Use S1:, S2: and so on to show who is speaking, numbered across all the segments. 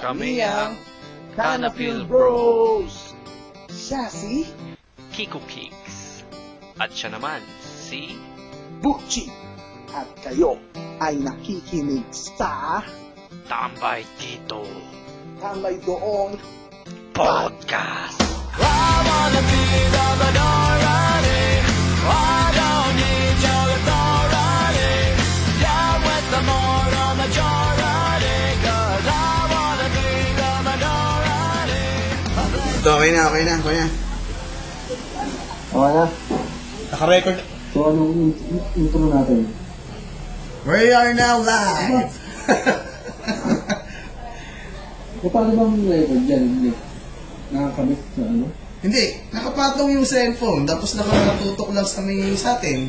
S1: Kami ang
S2: Canapil Bros! Siya si
S1: Kiko Kicks. At siya naman, si...
S2: Butchie. At kayo ay nakikinig sa
S1: Tambay Tito
S2: Tambay Doong
S1: Podcast.
S3: Ito, okay na, okay na, okay na.
S4: Okay na.
S3: Naka-record.
S4: So, anong in- intro natin?
S3: We are now live!
S4: E, paano bang record dyan? Hindi. Nakakabit sa ano?
S3: Hindi, nakapatong yung cellphone, tapos nakatutok lang sa may sa atin.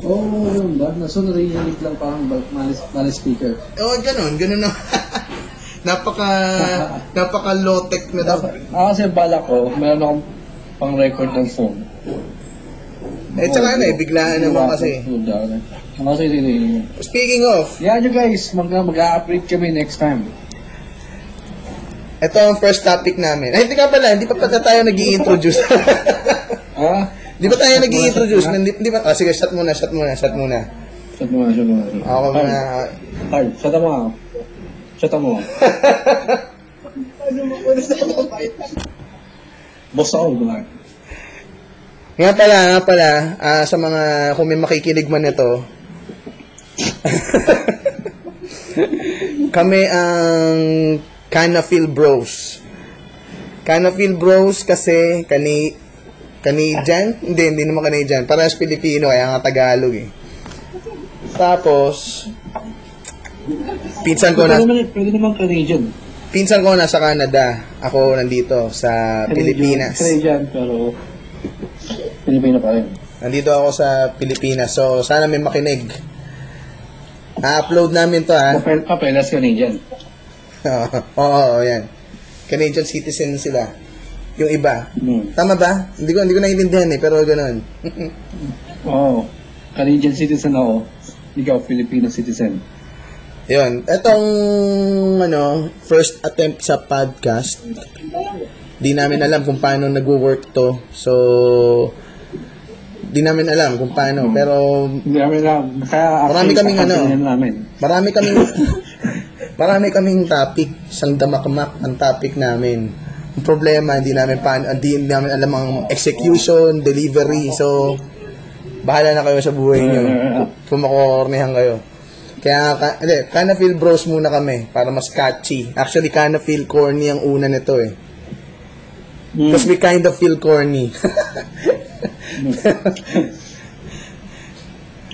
S4: Oo, oh, yun ba? Naso narinig lang parang malis, malis speaker.
S3: Oo, ganun, ganun na. napaka, napaka low-tech na daw.
S4: Ah, kasi bala ko, meron akong pang record ng phone.
S3: Eh, tsaka ano eh, biglaan naman kasi.
S4: Ano kasi sige.
S3: Speaking of,
S4: Yan nyo guys, mag- mag-a-upgrade kami next time.
S3: ito ang first topic namin. Ay, hindi ka pala, hindi pa pala tayo nag introduce
S4: Ah?
S3: Di ba tayo nag introduce Hindi, hindi ba? Ah, sige, shot muna, shot muna, shot muna.
S4: Shut mo na, shut mo na.
S3: Ako muna.
S4: Shut mo ako. Shut mo. Boss ako, Bernard.
S3: Nga pala, nga pala, ah, sa mga, kung may makikinig man ito, kami ang Canafil Bros. Canafil Bros kasi kani Canadian? Hindi, hindi naman Canadian. Parehas Pilipino, kaya nga Tagalog eh. Tapos, pinsan ko na,
S4: Pwede naman, pwede naman Canadian.
S3: pinsan ko nasa Canada. Ako nandito sa Pilipinas.
S4: Canadian, pero Pilipino pa rin.
S3: Nandito ako sa Pilipinas. So, sana may makinig. Na-upload namin to, ha?
S4: Papel, papelas Canadian.
S3: Oo, oo, oo, yan. Canadian citizen sila. Yung iba.
S4: Hmm.
S3: Tama ba? Hindi ko, hindi ko naiintindihan eh, pero ganun.
S4: Oo. Canadian citizen ako. Ikaw, Filipino citizen.
S3: Yun. Etong, ano, first attempt sa podcast. Di namin alam kung paano nagwo-work to. So, di namin alam kung paano. Pero,
S4: Hindi namin alam. Kaya
S3: Marami kaming ano. Marami kaming marami kaming topic, isang damakmak ang topic namin. Ang problema, hindi namin pa, hindi namin alam ang execution, delivery. So, bahala na kayo sa buhay niyo. Kung makukornihan kayo. Kaya, ka, hindi, kinda feel bros muna kami para mas catchy. Actually, kinda feel corny ang una nito eh.
S4: Hmm.
S3: Because we kind of feel corny.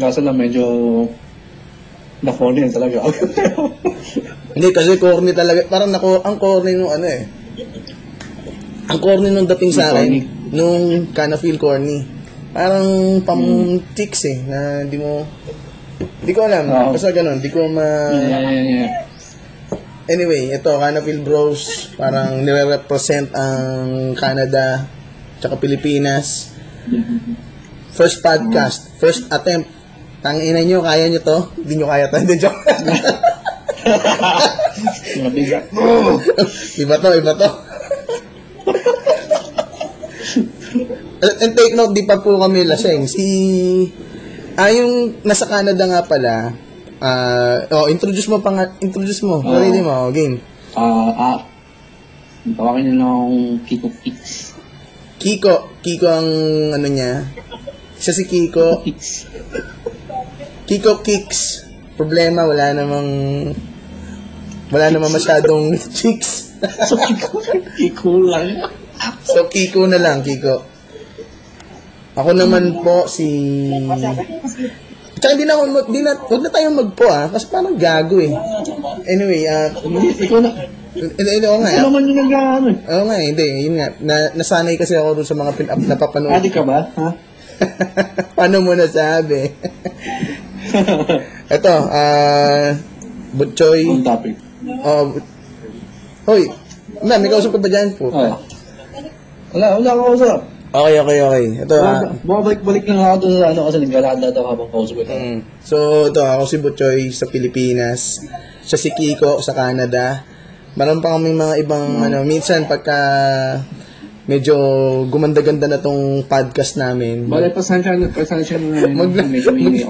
S4: Kaso lang medyo na-phone yan talaga.
S3: Hindi, kasi corny talaga. Parang nako, ang corny nung ano eh. Ang corny nung dating sa akin,
S4: Corny?
S3: nung kind of feel corny. Parang pam chicks eh, na di mo, di ko alam.
S4: Oo.
S3: Basta ganun, di ko ma...
S4: yeah, yeah, yeah.
S3: Anyway, ito, Canafil Bros, parang nire-represent ang Canada, tsaka Pilipinas. First podcast, first attempt. Tangina nyo, kaya nyo to? Hindi nyo kaya to. Hindi, joke.
S4: Mabigat.
S3: iba to, iba to. and, and take note, di pa po kami laseng. Si, ah, yung nasa Canada nga pala, ah, oh, introduce mo pa nga, introduce mo,
S4: Oo.
S3: sarili mo, oh, game.
S4: Ah, ah. Tawagin nyo lang akong Kiko Kicks.
S3: Kiko, Kiko ang ano niya, siya si Kiko,
S4: Kicks.
S3: Kiko Kicks. Problema, wala namang, wala namang masyadong chicks.
S4: So, Kiko, Kiko lang.
S3: So, Kiko na lang, Kiko. Ako naman po si... Tsaka hindi na ako, mag, di na, huwag na tayong magpo ah, kasi parang gago eh. Anyway, ah,
S4: Ikaw na.
S3: hindi, oo nga.
S4: Ikaw naman yung nag-ano eh.
S3: Oo nga, hindi, yun nga. Na, nasanay kasi ako dun sa mga pin-up na papanood.
S4: Adi ka ba? Ha?
S3: Paano mo nasabi? Ito, ah, Butchoy.
S4: On topic.
S3: Oh, hoy, ma'am, may kausap ka ba dyan po?
S4: Oh. Wala, wala ako usap.
S3: Okay, okay, okay. Ito, ah,
S4: Bumabalik-balik lang ako doon sa ano kasi naglalanda daw habang kausap ko.
S3: Mm. So, ito, ako si Butchoy sa Pilipinas. siya si Kiko sa Canada. Meron pa kami mga ibang ano, minsan pagka medyo gumanda-ganda na tong podcast namin.
S4: Bale, pasensya na, pasensya na.
S3: Mag-
S4: may may.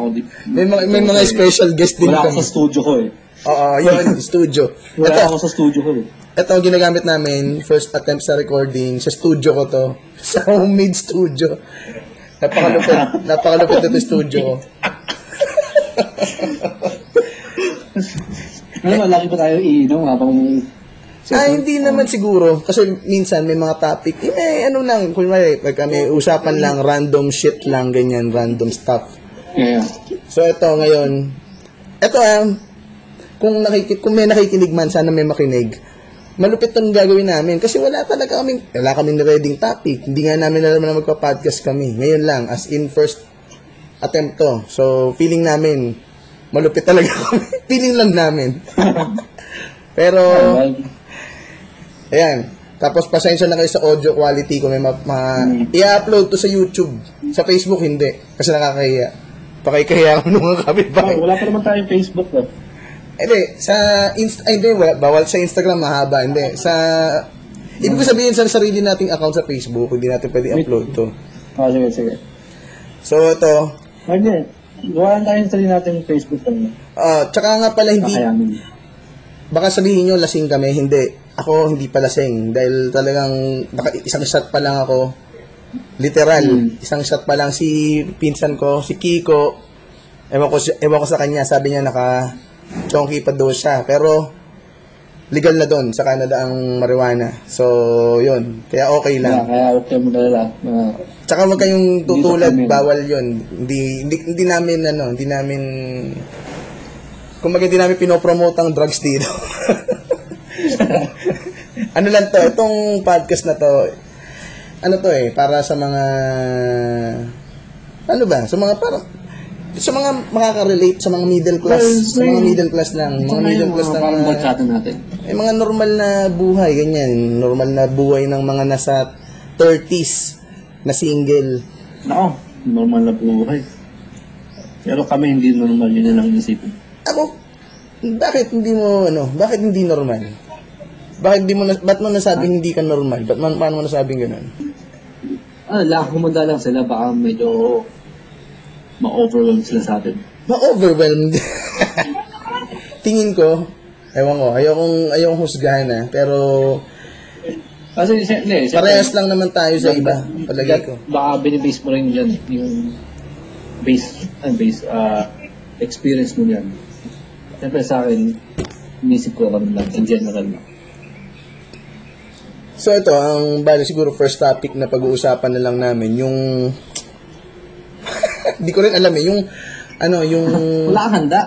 S3: May mga, may mga special guest din
S4: Wala
S3: kami.
S4: ako sa studio ko eh.
S3: Oo, yun, studio.
S4: Wala
S3: Ito,
S4: ako sa studio ko eh.
S3: Ito ang ginagamit namin, first attempt sa recording, sa studio ko to. Sa homemade studio. Napakalupit, napakalupit ito studio ko.
S4: Ano, lagi pa tayo iinom habang...
S3: Ah, hindi naman siguro. Kasi minsan may mga topic, eh, ano lang, kunwari, pag may usapan lang, random shit lang, ganyan, random stuff.
S4: Yeah.
S3: So, ito ngayon, ito ah, kung, nakikit, kung may nakikinig man, sana may makinig. Malupit itong gagawin namin kasi wala talaga kaming, wala kaming reading topic. Hindi nga namin alam na magpa-podcast kami. Ngayon lang, as in first attempt to. So, feeling namin, malupit talaga kami. feeling lang namin. Pero, Ayan. Tapos pasensya na kayo sa audio quality kung may ma- ma- i-upload to sa YouTube. Sa Facebook, hindi. Kasi nakakahiya. Pakikahiya ko nung kapitbahay.
S4: Wala pa naman tayong Facebook eh.
S3: Hindi, sa Inst ay, hindi, wala, bawal sa Instagram mahaba. Hindi, sa Ibig ko sabihin sa sarili nating account sa Facebook, hindi natin pwede upload to.
S4: Ah, sige, sige.
S3: So, ito.
S4: Hindi. Gawa lang tayo sa sarili natin Facebook kami.
S3: ah tsaka nga pala hindi,
S4: Kakayanin.
S3: baka sabihin nyo lasing kami, hindi. Ako hindi pa lasing dahil talagang naka, isang shot pa lang ako. Literal, isang shot pa lang si pinsan ko, si Kiko. Ewan ko, si- ewan ko sa kanya, sabi niya naka chonky pa daw siya. Pero legal na doon sa Canada ang marijuana. So, yun. Kaya okay lang.
S4: kaya okay mo dala. Uh,
S3: Tsaka wag kayong tutulad, bawal yun. Hindi, hindi, hindi namin, ano, hindi namin, kung hindi namin pinopromote ang drugs dito. ano lang to, itong podcast na to, ano to eh, para sa mga, ano ba, sa mga parang, sa mga makaka-relate sa mga middle class, sa mga middle class lang, mga middle class lang,
S4: Parang
S3: na-
S4: barkada natin.
S3: eh, mga normal na buhay, ganyan. Normal na buhay ng mga nasa 30s na single.
S4: Nako, normal na buhay. Pero kami hindi normal, yun lang isipin.
S3: Ako, bakit hindi mo, ano, bakit hindi normal? Bakit di mo, na, ba't mo nasabing hindi ka normal? Ba't man, paano mo nasabing ganun?
S4: Ah, lang, humanda lang sila, baka medyo ma-overwhelm sila sa atin.
S3: Ma-overwhelmed. Tingin ko, ewan ko, ayokong, ayokong husgahan na, pero
S4: Kasi, si- hindi,
S3: parehas lang naman tayo sa iba, palagay ko.
S4: Baka binibase mo rin dyan yung base, ah, base, ah, experience mo yan. Siyempre sa akin, inisip ko lang lang, in general lang.
S3: So ito, ang bali siguro first topic na pag-uusapan na lang namin, yung... Hindi ko rin alam eh, yung... Ano, yung...
S4: Wala kang handa.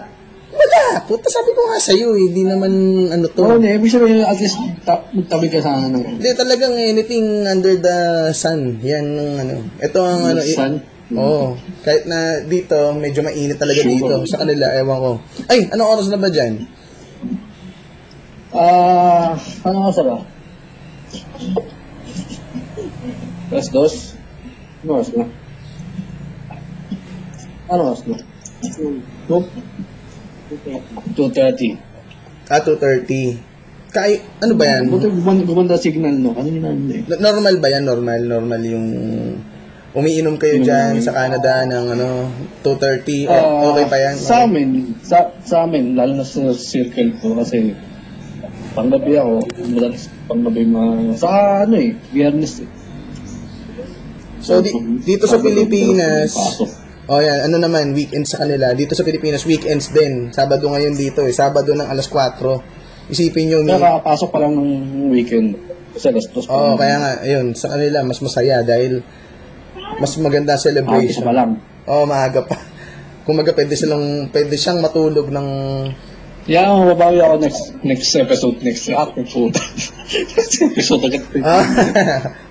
S3: Wala! Puta, sabi ko nga sa'yo eh, hindi naman ano to.
S4: Oo, hindi. Ibig sabihin, at least, ta- magtabi ka sana ng
S3: Hindi, talagang anything under the sun. Yan ang ano. Ito ang ano.
S4: sun.
S3: Oo. Kahit na dito, medyo mainit talaga dito. Sa kanila, ewan ko. Ay, anong oras na ba dyan?
S4: Ah, ano ka ba? Alas dos? Ano oras na? Ano oras na? Two? 2.30.
S3: Ah, 2.30. Kay, ano ba yan?
S4: Buti gumanda, gumanda signal, no? Ano yun ano eh?
S3: N- Normal ba yan? Normal, normal yung umiinom kayo dyan sa Canada ng ano, 2.30. O,
S4: Ah,
S3: okay pa yan?
S4: Sa amin, sa, sa amin, lalo na sa circle ko, kasi panggabi ako, madalas panggabi mga, sa ano eh, biyernes eh.
S3: So, di- dito sa Pilipinas. Oh yan, ano naman, weekend sa kanila. Dito sa Pilipinas, weekends din. Sabado ngayon dito eh. Sabado ng alas 4. Isipin nyo, may...
S4: Kaya kakapasok pa lang ng weekend. Kasi alas dos pa
S3: Oo,
S4: lang.
S3: kaya nga, ayun, sa kanila, mas masaya dahil mas maganda celebration.
S4: pa lang.
S3: Oo, maaga pa. Kung maga, pwede silang, pwede siyang matulog ng...
S4: Yan, mababawi ako next next episode, next ating puta. next episode agad.
S3: Ah,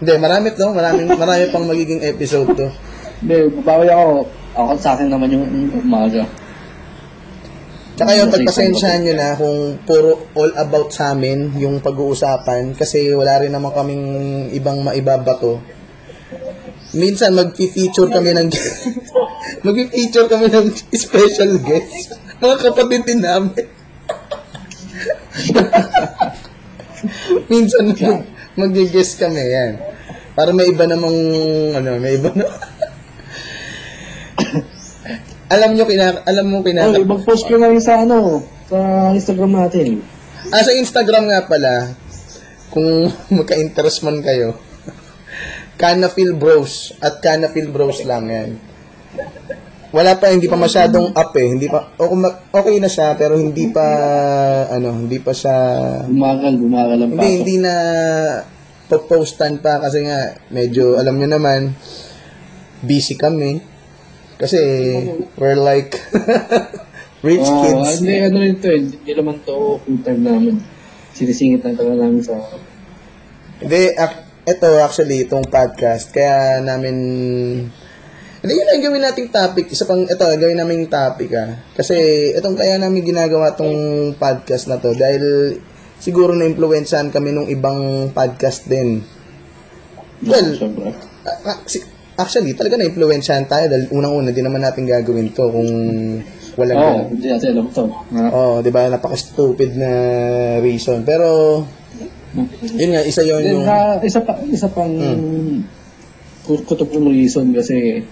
S3: hindi, marami to, marami, marami pang magiging episode to.
S4: Hindi, babawi ako. Ako sa akin naman yung umaga.
S3: Tsaka yun,
S4: Kasi
S3: pagpasensyahan nyo na kung puro all about sa amin yung pag-uusapan kasi wala rin naman kaming ibang maibabato. Minsan mag-feature kami ng mag-feature kami ng special guest. Mga kapatid din namin. Minsan mag- mag-guess kami yan. Para may iba namang, ano, may iba na. alam nyo, kina, alam mo, kina,
S4: Oh, mag-post ko na yun sa ano, sa Instagram natin.
S3: Ah, sa Instagram nga pala, kung magka-interest man kayo, Canafil Bros at Canafil Bros lang yan. Wala pa, hindi pa masyadong up eh. Hindi pa, o, kung ma- okay na siya, pero hindi pa, ano, hindi pa siya,
S4: Bumagal, bumagal ang
S3: hindi, hindi na postan pa kasi nga, medyo, alam nyo naman, busy kami. Kasi, we're like, rich
S4: Oo,
S3: kids.
S4: hindi, ano ito eh, hindi naman to full time namin. Sinisingit lang talaga namin sa...
S3: Hindi, ac- ito actually, itong podcast, kaya namin, hindi yun ang gawin nating topic, isa pang, ito, gawin namin topic ah. Kasi, itong kaya namin ginagawa tong podcast na to, dahil siguro na-influensyahan kami nung ibang podcast din. Well. Ah, ah, si- actually, talaga na-influensyahan tayo dahil unang-una, di naman natin gagawin to kung walang
S4: Oo,
S3: ganun.
S4: hindi natin alam to. Ha?
S3: Oh, 'di ba? Napaka-stupid na reason. Pero yun nga isa
S4: Then,
S3: yung
S4: ha, isa pa, isa pang
S3: Hmm.
S4: kut- kutob ng reason kasi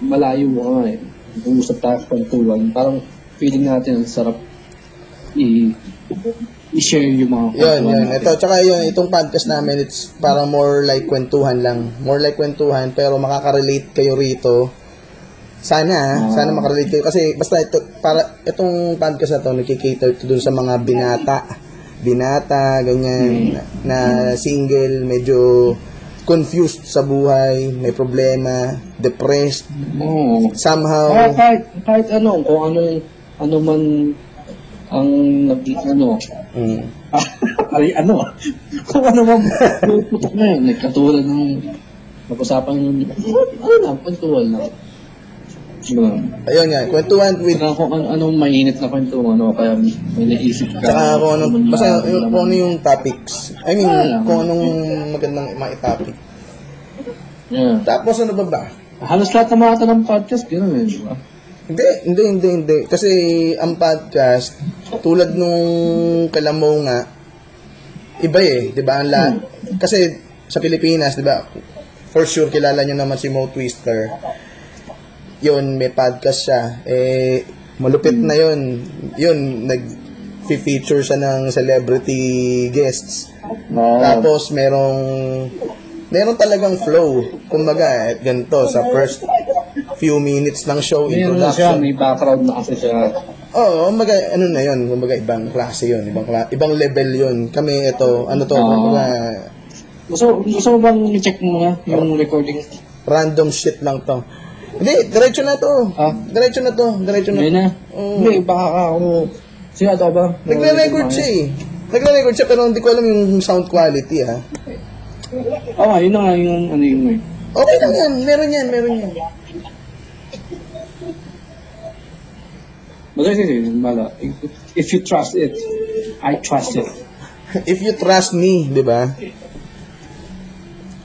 S4: malayo mo nga eh. Uusap tayo sa kwentuhan. Parang feeling natin ang sarap i- i-share yung mga
S3: yun, yun.
S4: natin.
S3: Ito, tsaka yun, itong podcast namin, it's parang more like kwentuhan lang. More like kwentuhan, pero makaka-relate kayo rito. Sana, ah, sana makarelate kayo. Kasi basta ito, para, itong podcast na to, nakikater to dun sa mga binata. Binata, ganyan, na, na single, medyo confused sa buhay, may problema, depressed,
S4: Oo.
S3: somehow,
S4: Kaya kahit, kahit ano, kung ano ano man ang nag ano,
S3: mm,
S4: ay ano, kung ano man puputok na yun, katulad ng pag-usapan yung, ano na, kwentuhan na. Diba?
S3: ayun nga, kwentuhan with
S4: Saka kung ano, anong mainit na kwento, ano, kaya may naisip ka.
S3: Tsaka kung ano,
S4: man
S3: basta yung, kung ano yung topics. I mean,
S4: Ah,
S3: kung anong magandang mai-topic.
S4: Yeah.
S3: Tapos ano ba ba?
S4: Halos lahat ng mga tanong podcast, gano'n eh, di ba?
S3: Hindi, hindi, hindi, hindi. Kasi ang podcast, tulad nung kalamaw nga, iba eh, di ba? Ang la- Kasi sa Pilipinas, di ba? For sure, kilala nyo naman si Mo Twister. Yun, may podcast siya. Eh, malupit na yun. Yun, nag-feature siya ng celebrity guests.
S4: Oo.
S3: Tapos merong meron talagang flow. Kumbaga, eh, ganito sa first few minutes ng show
S4: Meron na siya,
S3: introduction.
S4: may background na kasi siya.
S3: Oo, kumbaga ano na 'yon, kumbaga ibang klase 'yon, ibang kla- ibang level 'yon. Kami ito, ano to,
S4: Oo.
S3: kumbaga
S4: Gusto, gusto mo bang i-check mo nga yung recording?
S3: random shit lang to. Hindi, diretso na to.
S4: Ah?
S3: Diretso na to, diretso na.
S4: Hindi na.
S3: Oo.
S4: Hindi, baka ka ako. Sigado ba?
S3: Nagre-record siya eh. Nagre-record siya pero hindi ko alam yung sound quality ha.
S4: Oo, nga, yun na nga yung ano yung may.
S3: Okay lang yan, meron yan, meron yan.
S4: Bagay kasi, bala. If, if you trust it, I trust it.
S3: If you trust me, di ba?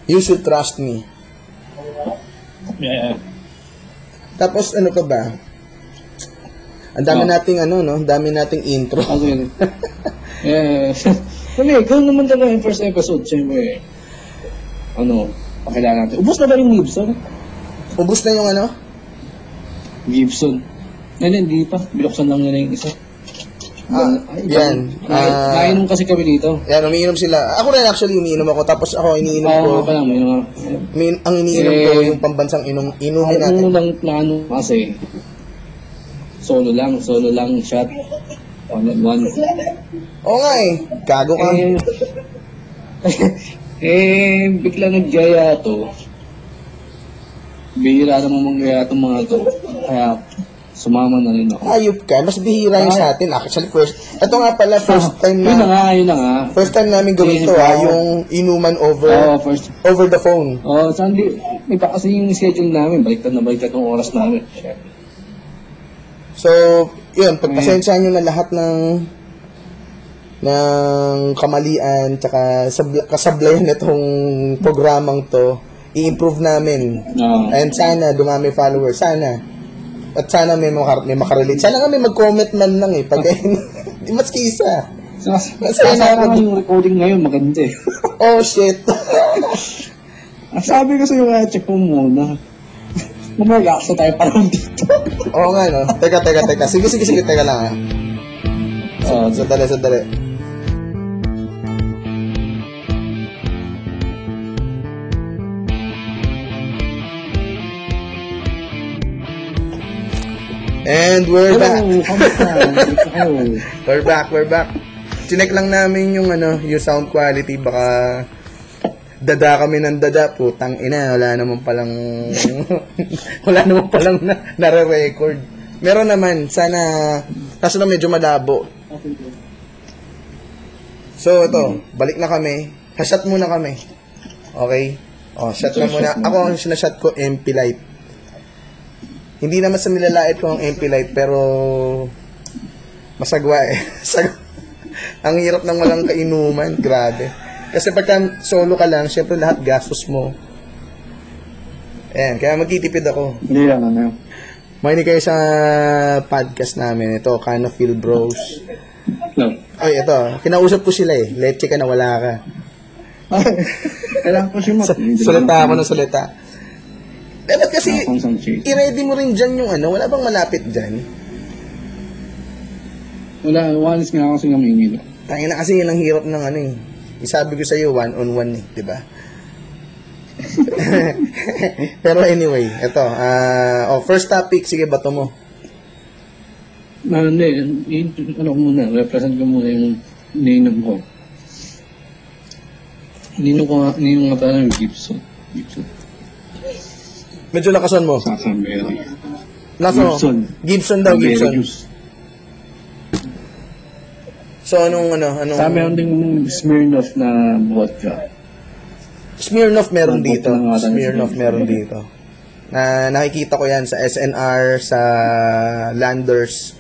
S3: You should trust me.
S4: Yeah.
S3: Tapos ano pa ba? Ang dami
S4: Oh.
S3: nating ano no, dami nating intro.
S4: Ano yun? yeah. Hindi, ganoon naman talaga yung first episode. Siyempre, ano, pakilala natin. Ubus na ba yung Gibson?
S3: Ubus na yung ano?
S4: Gibson. Hindi, hindi pa. Biluksan lang nila yung isa.
S3: Ah,
S4: Ay,
S3: yan.
S4: Nai-
S3: Ah,
S4: nainom kasi kami dito.
S3: yan, umiinom sila. Ako rin actually umiinom ako. Tapos ako iniinom ko.
S4: Oo, pa lang. May mga...
S3: Min, ang iniinom ko
S4: Eh,
S3: yung pambansang inom, inumin
S4: Ang
S3: natin.
S4: unang plano kasi, solo lang, solo lang shot. One on one.
S3: Oo nga eh. Gago ka.
S4: Eh, eh, bigla nagjaya to. Bihira naman mangyaya itong mga to. Kaya, sumama na rin ako.
S3: Ayop ka. Mas bihira yung sa atin. Actually, first. Ito nga pala, first time
S4: Yun na
S3: na.
S4: nga, yun na nga.
S3: First time namin gawin to ha.
S4: na.
S3: Yung inuman
S4: Oo,
S3: over,
S4: first.
S3: over the phone.
S4: Oo, oh, sandi, iba kasi yung schedule namin. Baliktad na baliktad yung oras namin.
S3: So, yun, pagpasensyahan nyo na lahat ng ng kamalian tsaka sabla, kasablayan nitong programang to i-improve namin
S4: Oo.
S3: and sana dumami followers sana at sana may, makar- may makarelate sana nga may mag-comment man lang eh pag di mas kisa
S4: Sas-
S3: Masaya na
S4: Sasama
S3: ako.
S4: nga yung recording ngayon, maganda eh.
S3: Oh, shit.
S4: Ang sabi ko sa'yo, kaya check mo muna. Mamaya, tayo parang dito.
S3: Oo nga, no? Teka, teka, teka. Sige, sige, sige, teka lang?
S4: Ah,
S3: Sandali, sandali. And we're back.
S4: Hello, kamusta? Hello.
S3: We're back, we're back. Chinek lang namin yung ano, yung sound quality baka dada kami ng dada, putang ina, wala naman palang wala naman palang na, nare-record. Meron naman, sana kaso na medyo malabo. So ito, balik na kami. Ha-shot muna kami. Okay? Oh, shot na muna. Ako ang sinashot ko MP light. Hindi naman sa nilalait ko ang MP light pero masagwa eh. Ang hirap ng walang kainuman, grabe. Kasi pagka solo ka lang, syempre lahat gastos mo. Ayan, kaya magtitipid ako.
S4: Hindi lang, ano.
S3: Makinig kayo sa podcast namin. Ito, Kind of Feel Bros.
S4: No.
S3: Ay, ito. Kinausap ko sila eh. Leche ka na, wala ka.
S4: Kailangan ko mat.
S3: Sa- salita ako ng salita. Dapat kasi, i-ready mo rin dyan yung ano. Wala bang malapit dyan?
S4: Wala, walis nga ako sa ngamingi.
S3: Tangin na kasi yun ang hirap ng ano eh. Isabi ko sa'yo, one on one eh, di ba? Pero anyway, ito. ah oh, first topic, sige, bato mo.
S4: Ah, hindi, i- ano ko muna, represent ko muna yung ninong ko. Ninong ko nga, ninong nga pala yung Gibson. Gibson.
S3: Medyo lakasan mo.
S4: Sasamberry.
S3: Lakasan mo.
S4: Gibson.
S3: Gibson daw,
S4: Berry
S3: Gibson.
S4: juice.
S3: So, anong, ano, anong...
S4: Sa meron ding Smirnoff na vodka.
S3: Smirnoff meron
S4: Ang
S3: dito.
S4: puto ng.
S3: Smirnoff meron dito. Na nakikita ko yan sa SNR, sa Landers,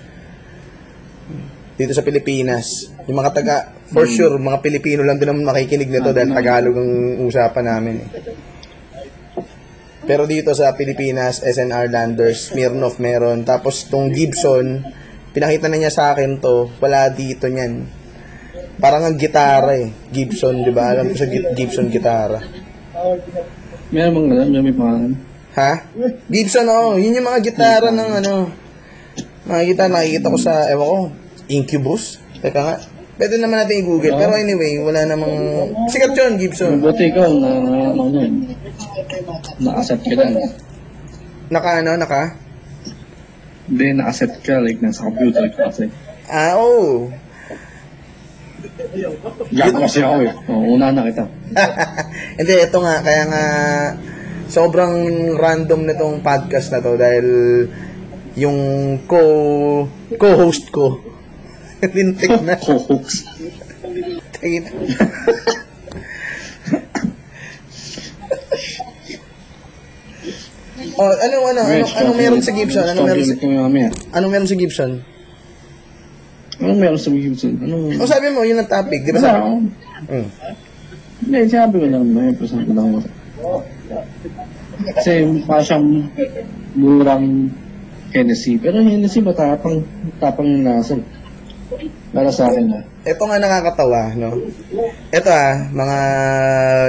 S3: dito sa Pilipinas. Yung mga taga, for
S4: Hmm.
S3: sure, mga Pilipino lang din naman makikinig nito dahil Tagalog ang usapan namin. Eh. Pero dito sa Pilipinas, SNR Landers, Smirnoff meron. Tapos tong Gibson, pinakita na niya sa akin to, wala dito niyan. Parang ang gitara eh. Gibson, di ba? Alam ko sa Gi- Gibson gitara.
S4: Meron bang alam, may pangalan.
S3: Ha? Gibson, oo. Yun yung mga gitara ng ano. Mga gitara nakikita ko sa, ewan ko, Incubus. Teka nga. Pwede naman natin i-google. Pero anyway, wala namang... Sikat yun, Gibson.
S4: Buti ikaw na, ano yun. Na-accept ka lang.
S3: Naka ano, naka?
S4: Hindi, na-accept ka, like, nasa computer kasi.
S3: Ah, oo.
S4: Gago kasi ako eh. Oo, una na kita.
S3: Hindi, ito nga. Kaya nga, sobrang random nitong podcast na to dahil yung co co-host ko lintik na
S4: Hoax.
S3: Tingin na. oh, anong ano, ano, anong meron sa Gibson? Anong meron sa, anong meron sa Gibson?
S4: Anong meron sa Gibson? Anong...
S3: O sabi mo, yun ang topic, di ba? Sabi?
S4: ako.
S3: Hmm.
S4: Hindi, sabi ko lang, may present ko lang. Kasi mukha siyang murang Hennessy. Pero Hennessy matapang, tapang yung lasa. Para sa akin na.
S3: Ito nga nakakatawa, no? Ito ah, mga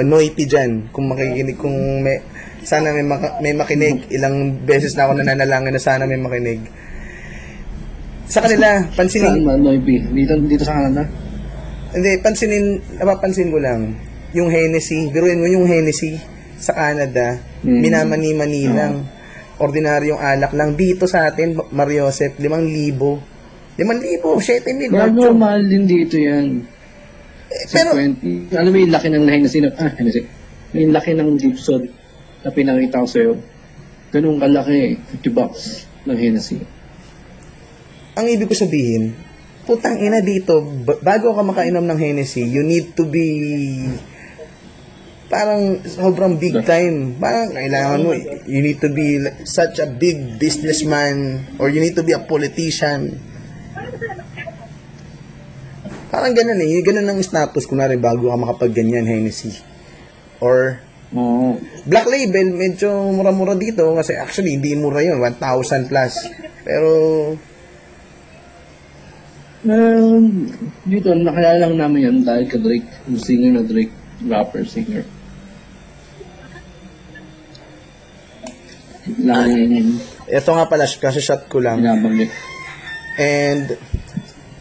S3: noity dyan, kung makikinig, kung may, sana may, maka, may makinig, ilang beses na ako nananalangin na sana may makinig. Sa kanila,
S4: Saan
S3: pansinin,
S4: ba, Noiby? Dito, dito sa Canada?
S3: hindi, pansinin, napapansin ko lang, yung Hennessy, biruin mo yung Hennessy sa Canada,
S4: Mm.
S3: minamani-mani lang, ordinaryong alak lang. Dito sa atin, Mariosep, limang libo. Limang libo, siyete mil.
S4: Gago,
S3: ocho.
S4: mahal din dito yan.
S3: Pero,
S4: 50. Alam mo yung laki ng Hennessy na, ah, Hennessy. Yung laki ng Gibson na pinakita ko sa'yo. Ganun kalaki, 50 bucks ng Hennessy.
S3: ang ibig ko sabihin, putang ina dito, ba- bago ka makainom ng Hennessy, you need to be parang sobrang big time. Parang kailangan mo, you need to be such a big businessman or you need to be a politician. Parang ganun eh. Ganun ang status kunwari bago ka makapag ganyan, Hennessy. Or
S4: Oo.
S3: Black Label, medyo mura-mura dito kasi actually hindi mura yun, 1,000 plus. Pero
S4: Um, dito, nakilala lang namin yan dahil ka Drake, yung singer na Drake, rapper, singer. Lang
S3: Ito nga pala, kasi shot ko lang.
S4: binabanggit.
S3: And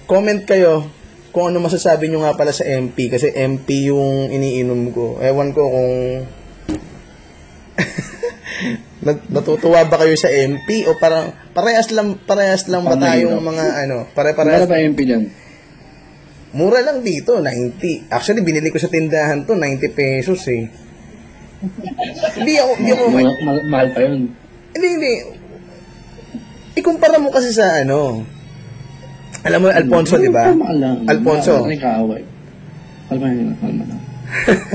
S3: comment kayo kung ano masasabi nyo nga pala sa MP kasi MP yung iniinom ko. Ewan ko kung Nat- natutuwa ba kayo sa MP o parang parehas lang parehas lang ba tayong mga ano, pare-parehas
S4: ba MP dyan?
S3: Mura lang dito, 90. Actually, binili ko sa tindahan to, 90 pesos eh. hindi ako, hindi ako,
S4: Ma- ma- mahal pa yun.
S3: hindi, hindi. Ikumpara mo kasi sa ano, alam mo, Alfonso, di ba?
S4: Lang.
S3: Alfonso.
S4: Mahal ka away. Mahal pa yun. Mahal mo lang.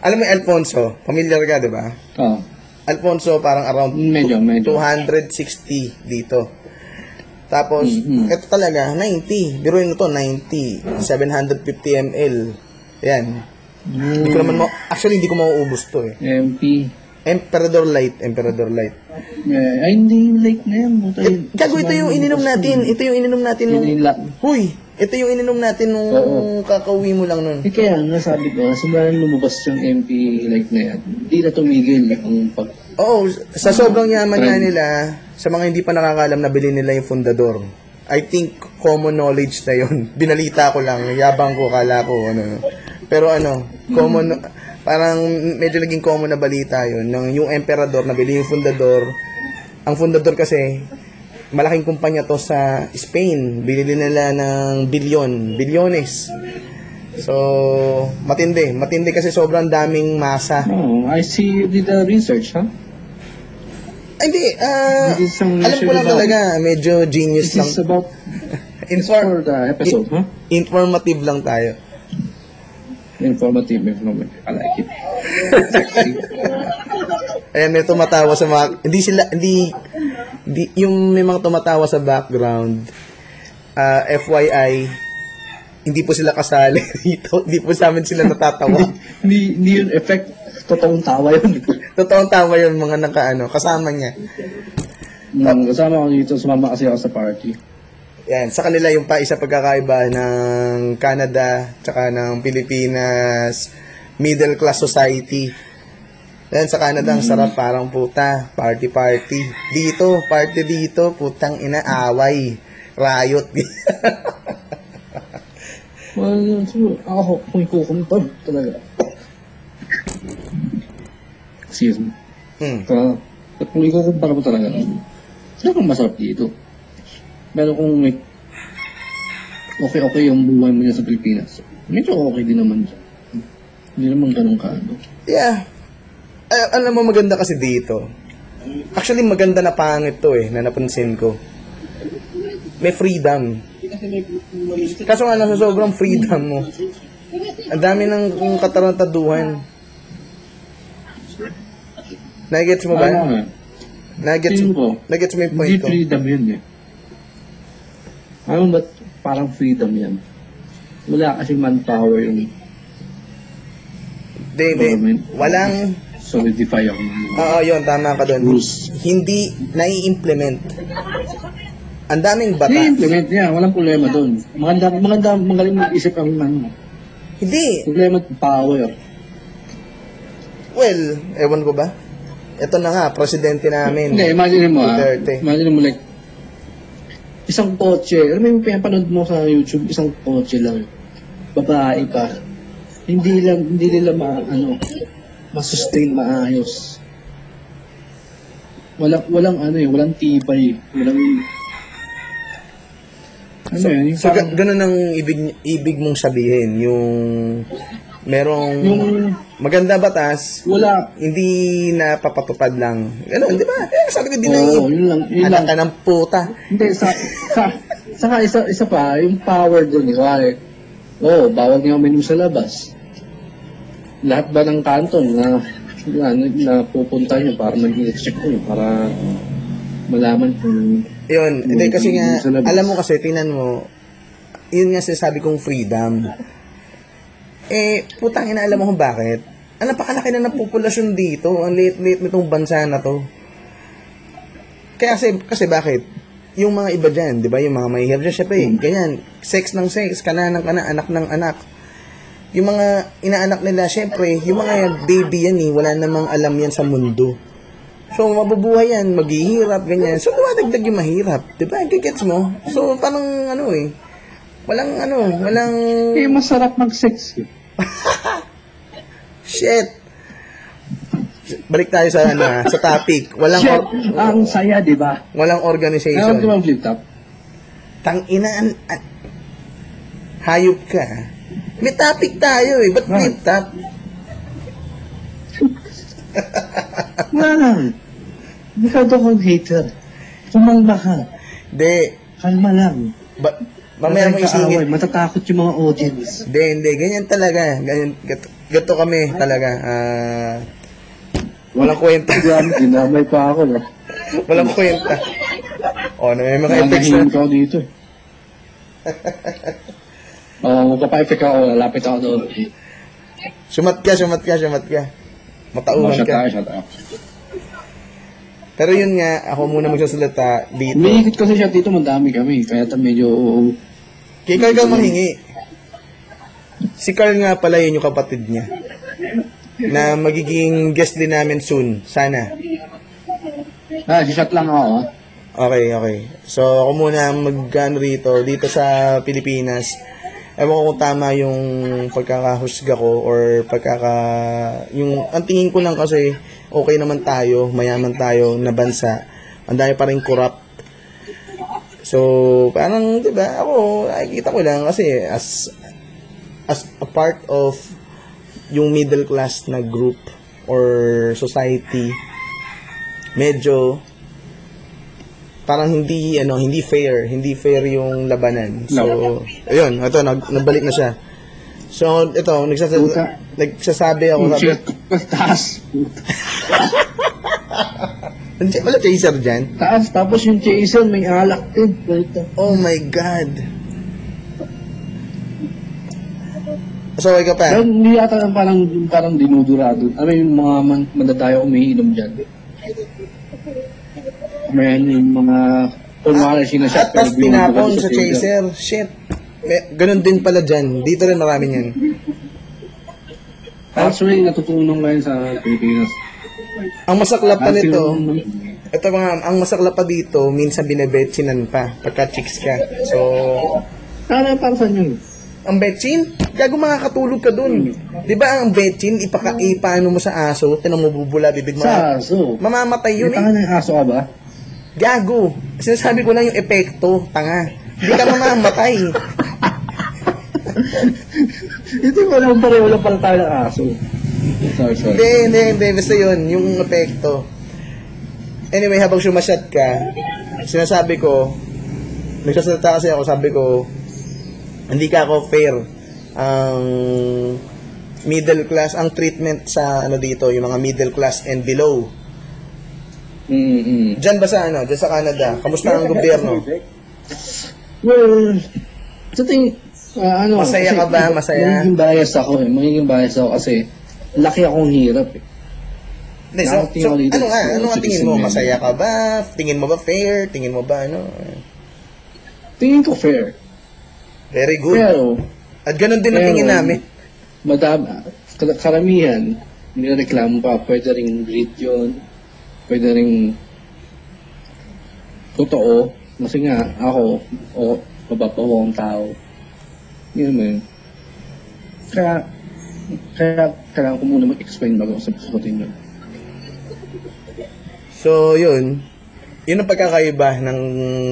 S3: Alam mo, Alfonso, familiar ka, di ba?
S4: Oo.
S3: Alfonso, parang around
S4: Medyo, medyo.
S3: 260 dito. Tapos,
S4: Mhm.
S3: ito talaga, 90. Biruin mo to, 90. 750 ml. Yan. Hindi ko naman mo, actually, hindi ko mauubos to eh.
S4: MP.
S3: Emperador Light, Emperador Light.
S4: Eh, ay, hindi like na yan. Buta yun.
S3: Gago, ito yung ininom natin. Ito yung ininom natin nung...
S4: Yun yung
S3: Huy! Ito yung ininom natin nung
S4: Oo.
S3: kakauwi mo lang nun.
S4: Eh, kaya nga sabi ko, simula nang lumabas yung MP like na yan, hindi na tumigil ang pag...
S3: Oo, sa sobrang yaman nga nila, sa mga hindi pa nakakalam, nabili nila yung fundador. I think common knowledge na yun. Binalita ko lang, yabang ko, kala ko, ano. Pero ano, common, parang medyo naging common na balita yun. Nang yung emperador, nabili yung fundador. Ang fundador kasi, malaking kumpanya to sa Spain. Binili nila ng bilyon, bilyones. So, matindi. Matindi kasi sobrang daming masa.
S4: Oh, I see you did the research?
S3: Ay, Hindi,
S4: This is some
S3: alam ko lang talaga, medyo genius
S4: This
S3: lang.
S4: is about...
S3: Inform,
S4: for the episode, ha?
S3: informative lang tayo.
S4: Informative, informative. I like it.
S3: Ayan, may tumatawa sa mga, hindi sila, hindi, hindi yung may mga tumatawa sa background, ah, FYI, hindi po sila kasali dito, hindi po sa amin sila natatawa.
S4: Hindi, hindi yun effect. Totoong tawa yun.
S3: Totoong tawa yung mga naka, ano, kasama niya.
S4: Mm, kasama ko dito, sumama kasi ako sa party.
S3: Yan, sa kanila yung pa isa pagkakaiba ng Canada tsaka ng Pilipinas middle class society. Yan, sa Canada ang sarap parang puta, party party. Dito, party dito, putang ina, away, riot.
S4: Well, ako, kung ikukumpab talaga. Excuse me.
S3: hmm.
S4: Uh, kung ikukumpara mo talaga, talagang masarap dito. Pero kung may okay-okay yung buhay mo sa Pilipinas, medyo okay din naman dyan. Hindi naman ganun ka, ano.
S3: Yeah. Ay, alam mo, maganda kasi dito. Actually, maganda na pangit to eh, na napansin ko. May freedom. Kaso nga lang, sa sobrang freedom mo, ang dami ng katarantaduhan. Nagets mo ba?
S4: Ano nga,
S3: Nagets, nagets mo yung point
S4: hindi
S3: ko?
S4: freedom yun eh. Ano ba't parang freedom yan? Wala kasi manpower yung
S3: hindi.
S4: Government.
S3: Walang,
S4: solidify ako.
S3: oo, yun, tama ka doon.
S4: Rules.
S3: Hindi nai-implement. Ang daming bata.
S4: I-implement niya, walang problema doon. Maganda, maganda, magaling mag-isip ang ano.
S3: Hindi.
S4: Problema power.
S3: Well, ewan ko ba? Ito na nga, presidente namin.
S4: Hindi, imagine mo ah.
S3: Duterte.
S4: Imagine mo like, isang kotse, alam mo yung pinapanood mo sa YouTube, isang kotse lang. Babae pa. Hindi lang, hindi nila ma, ano, masustain maayos. Walang, walang ano eh, walang tibay. Walang, ano yun, yung
S3: So,
S4: parang-
S3: ganun ang ibig, ibig mong sabihin, yung merong
S4: yung,
S3: maganda batas,
S4: wala,
S3: hindi napapatupad lang. Ganun, di ba? Eh, sabi ko, di na
S4: yun lang, yun
S3: Anak
S4: lang.
S3: ka ng puta.
S4: Hindi, sa, sa, saka isa, isa pa, yung power ba? Oo, oh, bawal nga uminom sa labas. Lahat ba ng kanton na, na, na pupunta nyo para mag-check nyo, para malaman kung
S3: Yun, hindi kasi nga, alam mo kasi, tingnan mo, yun nga sinasabi kong freedom. Eh, putang ina, alam mo kung bakit? Ang napakalaki na ng populasyon dito, ang liit-liit nitong bansa na to. Kaya kasi, kasi bakit? yung mga iba dyan, di ba? Yung mga mahihirap dyan, syempre, ganyan, sex ng sex, kana ng kana, anak ng anak. Yung mga inaanak nila, syempre, yung mga baby yan eh, wala namang alam yan sa mundo. So, mabubuhay yan, maghihirap, ganyan. So, dumadagdag yung mahirap. Di ba? Gigets mo? So, parang ano eh, walang ano, walang,
S4: Eh, masarap mag-sex. eh.
S3: shit. Balik tayo sa ano, ah, sa topic. Walang
S4: Shit,
S3: or-
S4: ang saya, di ba?
S3: walang organization.
S4: ko bang flip top?
S3: Tang inaan an, hayop ka. May topic tayo eh. Ba't flip top?
S4: Wala lang. Masyado kang hater. Kumalma ka.
S3: Hindi.
S4: Kalma lang.
S3: Ba, mamaya mo isingit.
S4: Matatakot yung mga audience.
S3: Hindi, hindi. Ganyan talaga. Ganyan, gato, gato kami talaga. Ah, walang kwenta.
S4: Dinamay pa ako. No?
S3: walang kwenta. O, na may mga effects na.
S4: Ako dito. eh. Oo, oh, magpapa-effect ako. Lalapit ako doon.
S3: Sumat ka, sumat ka, sumat ka.
S4: Oh,
S3: Matauhan
S4: shut
S3: ka.
S4: up, shut up.
S3: Pero yun nga, ako muna magsasalita dito.
S4: Umiikot kasi siya dito, madami kami. Kaya ta medyo...
S3: Kay Carl ka manghingi. Si Carl nga pala yun yung kapatid niya. Na magiging guest din namin soon. Sana.
S4: Ah, shut lang ako. ah.
S3: Okay, okay. So, ako muna mag ano rito, dito sa Pilipinas. Ewan ko kung tama yung pagkakahusga ko or pagkaka... Yung, ang tingin ko lang kasi, okay naman tayo, mayaman tayo na bansa. Ang dami pa rin corrupt. So, parang, di ba, ako, nakikita ko lang kasi as as a part of yung middle class na group or society, medyo parang hindi ano hindi fair hindi fair yung labanan so ayun ito nag, nagbalik na siya so ito nagsasabi,
S4: Puta.
S3: nagsasabi ako sabi
S4: Shit, taas.
S3: Wala chaser dyan
S4: Taas, tapos yung chaser may alak din. Ganito.
S3: oh my god so ka pa
S4: Pero hindi yata parang, parang dinudurado. Ano yung mga man, mandadayo umiinom dyan? May yung mga kunwari sinashot.
S3: at tas tinapon sa chaser shit May, ganun din pala dyan dito rin marami yan
S4: Actually, natutunan ngayon sa Pilipinas.
S3: Ang masaklap pa nito ito mga ang masaklap pa dito minsan binebetsinan pa pagka chicks ka so
S4: Para, para saan yun?
S3: Ang betchin? Gago makakatulog ka dun. Di ba ang betchin, ipaka, ipaano mo sa aso, tinang mo bubula, bibig mo.
S4: Sa aso.
S3: Mamamatay yun eh.
S4: tanga ng aso ka ba?
S3: Gago. Sinasabi ko lang yung epekto, tanga. Hindi ka mamamatay.
S4: Hindi ko alam pareho lang pala tayo ng aso. Sorry, sorry.
S3: Hindi, hindi, hindi. Basta yun, yung epekto. Anyway, habang sumasyat ka, sinasabi ko, nagsasalita kasi ako, sabi ko, hindi ka ako fair. Ang middle class, ang treatment sa ano dito, yung mga middle class and below.
S4: Mm-mm.
S3: Diyan ba sa ano, diyan sa Canada, kamusta ang gobyerno?
S4: Well, sa ting, ah, ano,
S3: Masaya
S4: kasi
S3: ka ba? Masaya?
S4: Magiging bias ako eh. Magiging bias ako kasi laki akong hirap eh.
S3: Hindi, so, so, ano nga, ano ang tingin mo? Masaya ka ba? Tingin mo ba fair? Tingin mo ba ano?
S4: Tingin ko fair.
S3: Very good.
S4: Pero,
S3: At ganun din ang
S4: pero,
S3: tingin namin.
S4: Madam, kar- karamihan, nireklamo pa, pwede rin greed yun, pwede rin totoo, kasi nga, ako, o, mababawang tao. Yun mo yun. Kaya, kaya, kailangan ko muna mag-explain bago ako sabihin yun.
S3: So, yun. Yun ang pagkakaiba ng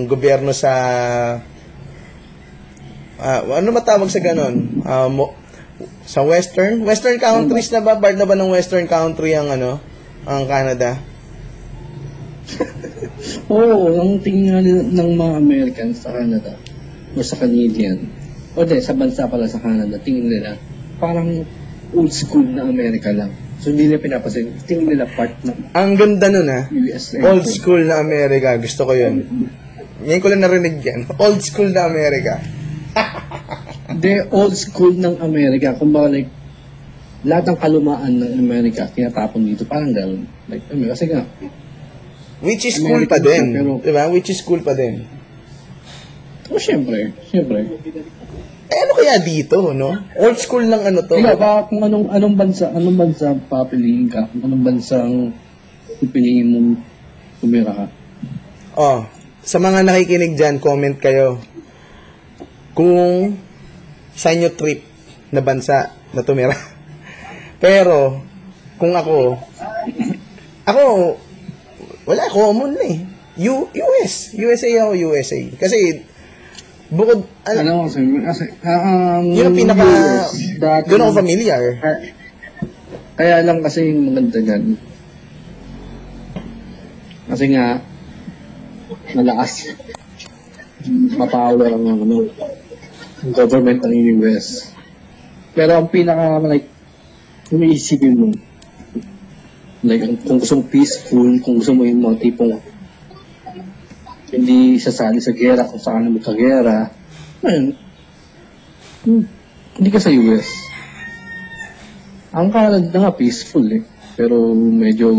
S3: gobyerno sa ah, ano matawag sa ganon? Ah, mo- sa western? Western countries na ba? Part na ba ng western country ang ano? Ang Canada?
S4: Oo, ang tingin nila ng mga Americans sa Canada, o sa Canadian, o di, sa bansa pala sa Canada, tingin nila, parang old school na America lang. So, hindi nila pinapasin. Tingin nila part ng
S3: Ang ganda nun ah.
S4: USA.
S3: Old school na America. Gusto ko yun. Ngayon ko lang narinig yan. Old school na America.
S4: Hindi, old school ng America. Kumbaga, like, lahat ng kalumaan ng America, tinatapon dito. Parang gano'n. Like, I mean, kasi nga,
S3: Which is cool pa din.
S4: siya, pero-
S3: Di ba? Which is cool pa din.
S4: Oh, syempre, syempre.
S3: Eh, ano kaya dito, no? Old school lang ano to.
S4: Ikaw, baka kung anong, anong bansa, anong bansa papiliin ka? Kung anong bansang pipiliin mong tumira ka?
S3: Oh, sa mga nakikinig dyan, comment kayo. Kung sa inyo trip na bansa na tumira. Pero, kung ako, ako, wala, common na eh. U, US. USA ako, USA. Kasi, bukod, ano,
S4: Ano kasi, kasi, ah, um,
S3: yun ang pinaka, doon ako familiar.
S4: Ah, Kaya lang kasi yung maganda dyan. Kasi nga, malakas. Mapower ang ano, government ng US. Pero ang pinaka, like, kung iisipin mo, like, kung gusto mo peaceful, kung gusto mo yung mga tipong hindi sasali sa gera kung saan na magkagera, ayun, hmm, hindi ka sa US. Ang Canada nga peaceful eh. Pero medyo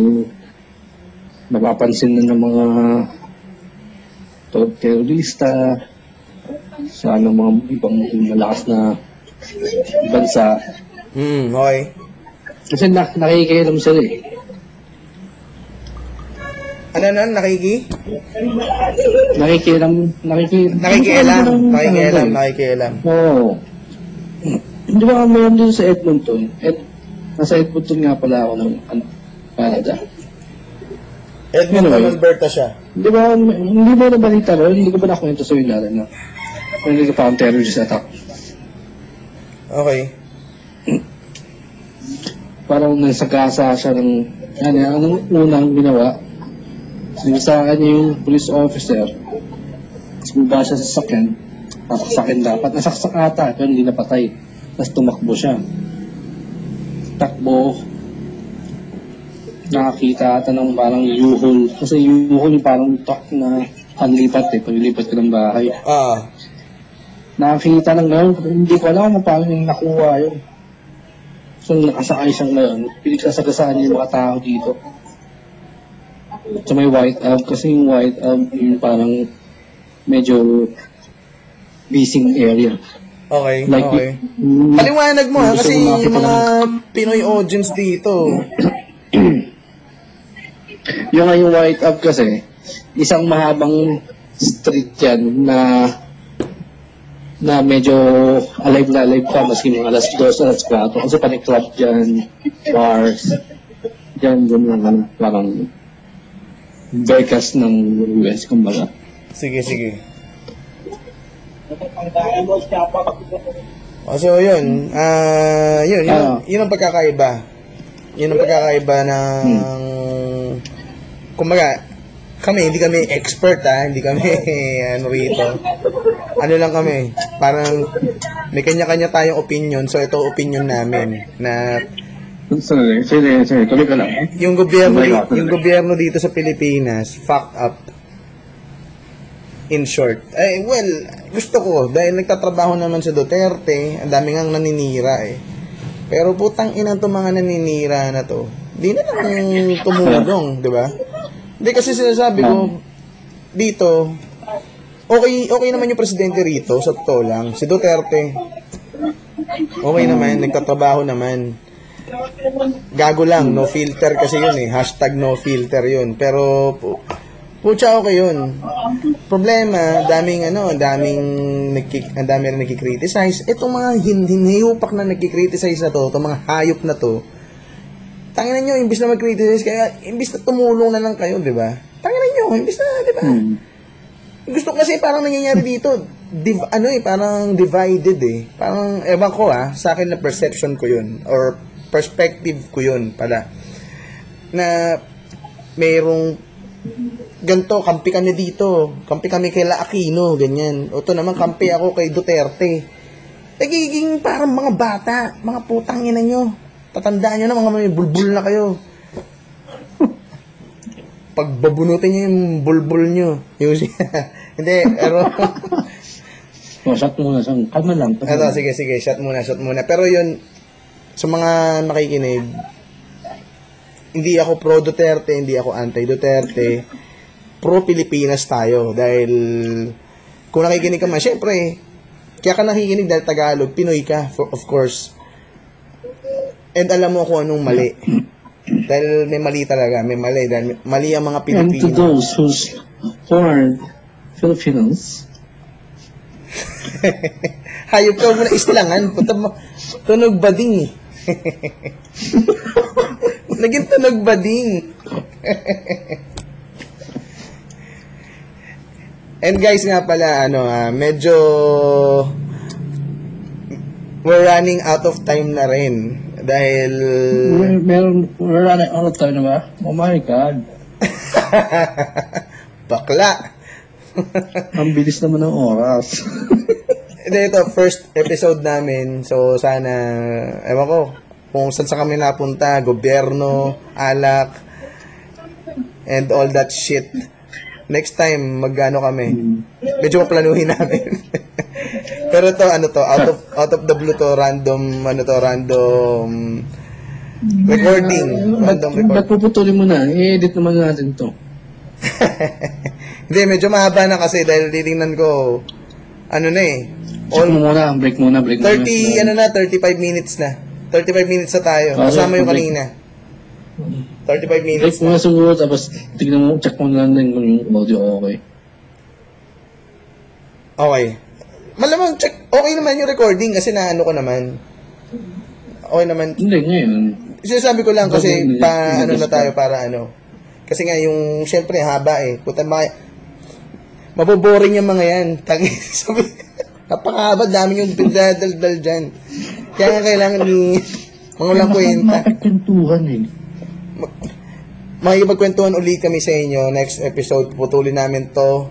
S4: napapansin na ng mga terorista sa ano, mga ibang malakas na bansa.
S3: Hmm, okay.
S4: Kasi na, nakikialam sila eh.
S3: Ano na, nakiki?
S4: Nakikialam, nakikialam.
S3: Nakikialam, nakikialam,
S4: Ano,
S3: nakikialam.
S4: Oo. Di ba meron din sa Edmonton? Ed, nasa Edmonton nga pala ako ng ano, Canada.
S3: Edmonton,
S4: Anyway.
S3: Alberta siya.
S4: Di ba, hindi mo nabalita ron? Hindi ko ba nakwento sa iyo natin na hindi ka pa ang terrorist attack?
S3: Okay.
S4: Parang nagsagasa siya ng, ano, anong unang ginawa? Sinisakan niya yung police officer. Tapos bumaba siya sa sakyan. Papaksakin dapat. Nasaksak ata, pero hindi napatay. Tapos tumakbo siya. Takbo. Nakakita ata ng parang yuhol. Kasi yuhol yung parang truck na panlipat eh. Paglilipat ka ng bahay.
S3: Ah,
S4: nakakita ng ngayon, hindi ko alam kung paano yung nakuha yun. So, nakasakay siyang ngayon, pinagsasagasaan niya yung mga tao dito. So, may white out, kasi yung white out, yung parang medyo busy area.
S3: okay,
S4: Like,
S3: okay.
S4: mm,
S3: Paliwanag mo ha, kasi yung mga Pinoy audience dito.
S4: yung nga yung white out kasi, isang mahabang street yan na na medyo alive na alive pa maski mga alas 2, alas 4 kasi pati club dyan, bars dyan, dyan ano, parang bekas ng US kumbaga
S3: Sige, sige. Oh, so yun, ah, yun, yun,
S4: Ah.
S3: yun ang pagkakaiba. Yun ang pagkakaiba ng, kumbaga, kami, hindi kami expert ha, hindi kami, ano rito. Ano lang kami, parang, may kanya-kanya tayong opinion, so ito opinion namin, na
S4: Sige, sige, sige, tuloy ka lang
S3: yung gobyerno, di-
S4: ka,
S3: yung
S4: sabay.
S3: gobyerno dito sa Pilipinas, fuck up. In short. Eh, well, gusto ko, dahil nagtatrabaho naman sa Duterte, ang dami ngang naninira eh. Pero putang ina to mga naninira na to. Di na lang tumulong, di ba? Hindi kasi sinasabi ko, dito, okay, okay naman yung presidente rito, sa totoo lang. Si Duterte, okay naman, nagtatrabaho naman gago lang, no filter kasi yun eh. Hashtag no filter yun. Pero, pu- putya okay yun. Problema, daming ano, daming nagkik, ang dami rin nagkikriticize. Itong mga hin hinihiyupak na nagkikriticize na to, itong mga hayop na to, tanginan nyo, imbis na mag-criticize kaya, imbis na tumulong na lang kayo, di ba? Tanginan nyo, imbis na, di ba?
S4: Hmm.
S3: Gusto kasi parang nangyayari dito, div, ano eh, parang divided eh. Parang, ewan ko ah, sa akin na perception ko yun, or perspective ko yun pala. Na, mayroong, ganto, kampi kami dito, kampi kami kay La Aquino, ganyan. O to naman, kampi ako kay Duterte. Nagiging parang mga bata, mga putang ina nyo. Tatandaan nyo na, mga may bulbul na kayo. Pag babunutin nyo yung bulbul nyo, yung, hindi, pero,
S4: oh, shot muna siyang kalma lang kalma lang.
S3: sige, sige, shot muna, shot muna. Pero yun, sa mga nakikinig, hindi ako pro Duterte, hindi ako anti Duterte. pro-Pilipinas tayo. Dahil, kung nakikinig ka man, syempre, kaya ka nakikinig dahil Tagalog, Pinoy ka, for, of course. And alam mo kung anong mali. Dahil may mali talaga, may mali. Dahil mali ang mga
S4: And to
S3: Pilipino.
S4: those who's who are Filipinos,
S3: Hayop ka muna islangan. Puta mo. Tunog bading eh. Naging tunog bading. And guys nga pala, ano ah, medyo we're running out of time na rin. Dahil
S4: meron, we're running out of time na ba? Oh my God.
S3: bakla.
S4: Ang bilis naman ng oras.
S3: Hindi, ito, first episode namin. So, sana, ewan ko, kung saan sa kami napunta, gobyerno, alak, and all that shit. Next time, magano kami. Medyo maplanuhin namin. Pero to, ano to, out of, out of the blue to, random, ano to, random recording. Random
S4: Ba't
S3: record.
S4: puputulin mo na? I-edit naman natin to.
S3: Hindi, medyo mahaba na kasi dahil titingnan ko, ano na eh,
S4: Check mo muna, break muna, break muna.
S3: 30, ano na, 35 minutes na. 35 minutes na tayo.
S4: Ah,
S3: Kasama yung
S4: break.
S3: kanina. 35
S4: Break
S3: minutes
S4: muna
S3: na.
S4: siguro, tapos tignan mo, check mo na lang din kung yung audio okay.
S3: Okay. Malamang check, okay naman yung recording kasi naano ko naman. Okay naman.
S4: Hindi, ngayon.
S3: Sinasabi ko lang kasi
S4: Hindi,
S3: pa
S4: hindi
S3: ano na tayo para ano. Kasi nga yung syempre haba eh. Puta ma maboboring yung mga yan. Tangi sabi napakahaba dami yung pinadaldal diyan. Kaya nga kailangan ni mga walang kwenta.
S4: Mapagkwentuhan eh.
S3: Makikipagkwentuhan ulit kami sa inyo. Next episode, putulin namin to.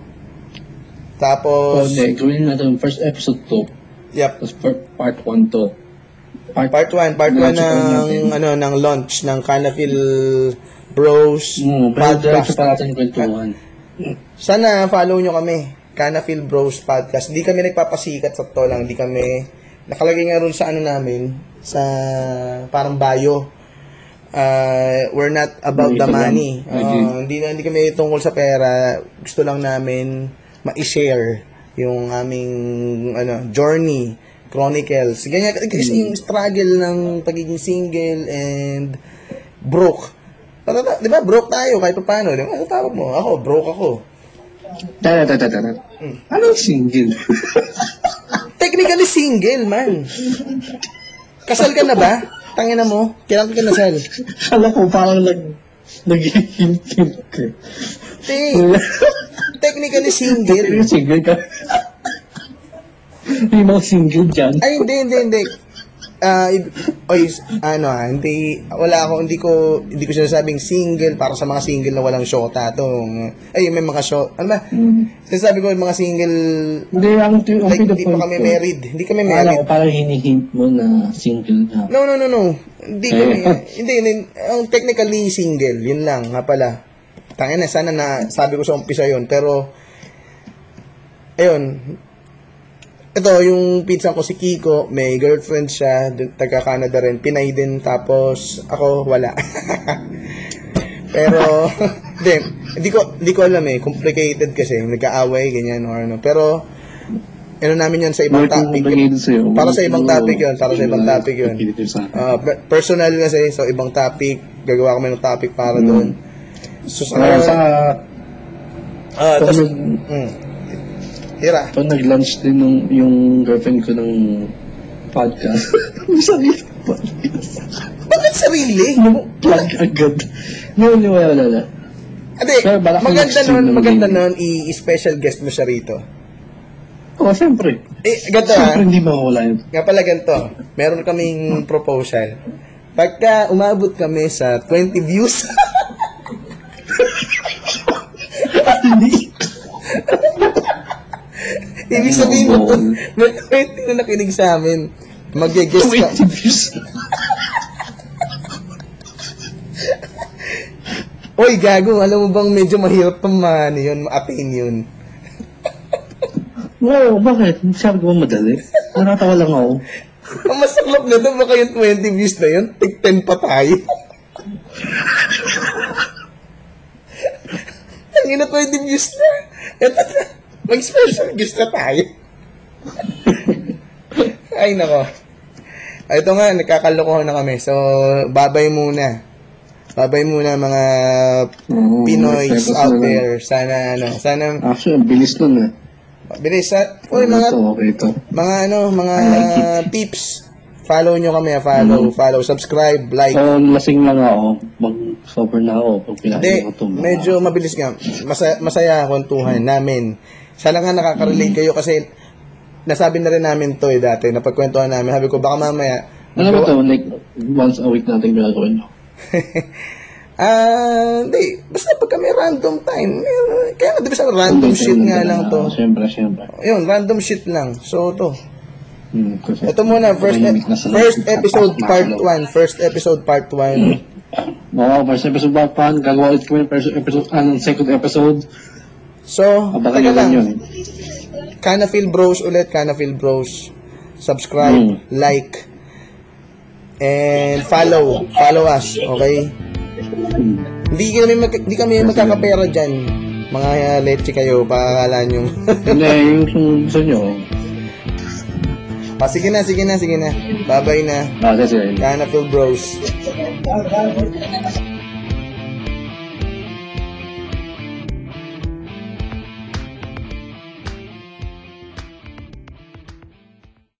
S3: Tapos,
S4: hindi, gawin natin yung first episode to.
S3: yep.
S4: Tapos part, part 1 to. Part,
S3: Part 1, part 1
S4: Launch ito
S3: ng,
S4: natin.
S3: ano, ng launch ng Canafil Bros
S4: Mm, pero
S3: Podcast.
S4: pa natin kwentuhan.
S3: Sana follow nyo kami. Canafil Bros Podcast. Di kami nagpapasikat sa to lang. Di kami, nakalagay nga ron sa ano namin, sa parang bio. Uh, we're not about the money. Uh, hindi, na, hindi kami tungkol sa pera. Gusto lang namin ma-share yung aming ano journey chronicles ganyan kasi yung struggle ng pagiging single and broke di ba broke tayo kahit pa paano di ba ano tawag mo ako broke ako
S4: Tara, tara, tara, tara. Anong single?
S3: Technically single, man. Kasal ka na ba? Tangina mo. Kailan ka nasal?
S4: Kala ko parang nag... Nag-hint-hint ka.
S3: Te, technically single.
S4: Yung single ka. May mga single dyan.
S3: Ay, hindi, hindi, hindi. Ah, ib- oy, ano ah, hindi, wala ako, hindi ko, hindi ko sinasabing single para sa mga single na walang shota tong, ay, may mga shot, ano ba? Sinasabi ko yung mga single,
S4: Hindi, ang, ang
S3: like, hindi pa kami married. Hindi kami married.
S4: ko parang hinihint mo na single na.
S3: No, no, no, no. Hindi
S4: Eh.
S3: kami, hindi, hindi, ang technically single, yun lang, nga pala. Tangina, sana na, sabi ko sa umpisa yun, pero, ayun, ito, yung pinsan ko si Kiko, may girlfriend siya, taga-Canada rin, Pinay din, tapos, ako, wala. pero, hindi, hindi ko, hindi ko alam eh, complicated kasi, nagkaaway, ganyan, or ano, pero, ano namin yan sa ibang topic.
S4: sa'yo.
S3: Para sa ibang topic yun, para sa ibang topic yun. Per- personal kasi, so ibang topic, gagawa kami ng topic para doon. So sa ah,
S4: Pag,
S3: tas, mm, hira.
S4: pag nag-lunch din nung, yung girlfriend ko ng podcast. Sabi ko, podcast.
S3: Bakit sarili?
S4: Plug agad. No, no, wala, wala, baka
S3: maganda nun, maganda nun, i-special guest mo siya rito.
S4: Oo, oh, siyempre.
S3: Eh, ganito ha,
S4: Siyempre hindi mawawala yun.
S3: nga pala ganito, meron kaming proposal. Pagka umabot kami sa 20 views, ibig sabihin mo, may 20 na nakinig sa amin, mag-guest ka.
S4: 20 views.
S3: Oy, gago, alam mo bang medyo mahirap pang ano yun, ma-attain yun.
S4: Wow, bakit? Sabi ko ba madali? Natatawa lang ako.
S3: Ang masaklap na to, baka yung 20 views na yun, tig 10 pa tayo. Putang ina, 20 views na. Ito na. Mag-special guest na tayo. Ay, nako. Ito nga, nagkakalokohan na kami. So, babay muna. Babay muna mga
S4: Oo,
S3: Pinoys out
S4: na-
S3: there. Sana, ano, sana,
S4: Actually, ang bilis nun eh.
S3: bilis sa, uy, mga,
S4: Ito, okay ito.
S3: mga ano, mga
S4: like
S3: peeps. Follow nyo kami, ah. follow, follow, subscribe, like.
S4: So, lasing lang ako. Mag-sober na ako pag pinahin ko ito.
S3: medyo mabilis nga. Masaya, masaya kwentuhan namin. Sana nga nakaka-relate kayo kasi nasabi na rin namin to eh dati, napagkwentuhan namin. Sabi ko, baka mamaya,
S4: Ano ba ito? Like, once a week natin ginagawin. no?
S3: ah, hindi, basta pag kami random time, eh, kaya nga, di ba sa random shit nga lang to.
S4: Siyempre, siyempre.
S3: Yun, random shit lang. So, to.
S4: Hmm, kasi
S3: Ito muna, first,
S4: tahimik na sa-
S3: first episode part
S4: sa-
S3: 1. First episode part 1.
S4: Oo, first episode ba pa? Gagawa ulit kami ng first episode, ano, second episode.
S3: So,
S4: Abangan
S3: teka
S4: nyo lang yun.
S3: Kana Feel Bros ulit, Kana Feel Bros. Subscribe,
S4: Mm.
S3: like, and follow. Follow us, okay?
S4: Hmm.
S3: Hindi kami mag, hindi kami magkakapera diyan. Mga uh, leche kayo, pakakala nyo.
S4: Hindi, yung gusto nyo.
S3: ah, sige na, sige na, sige na. Bye-bye na.
S4: Ah, that's it.
S3: Kana Feel Bros.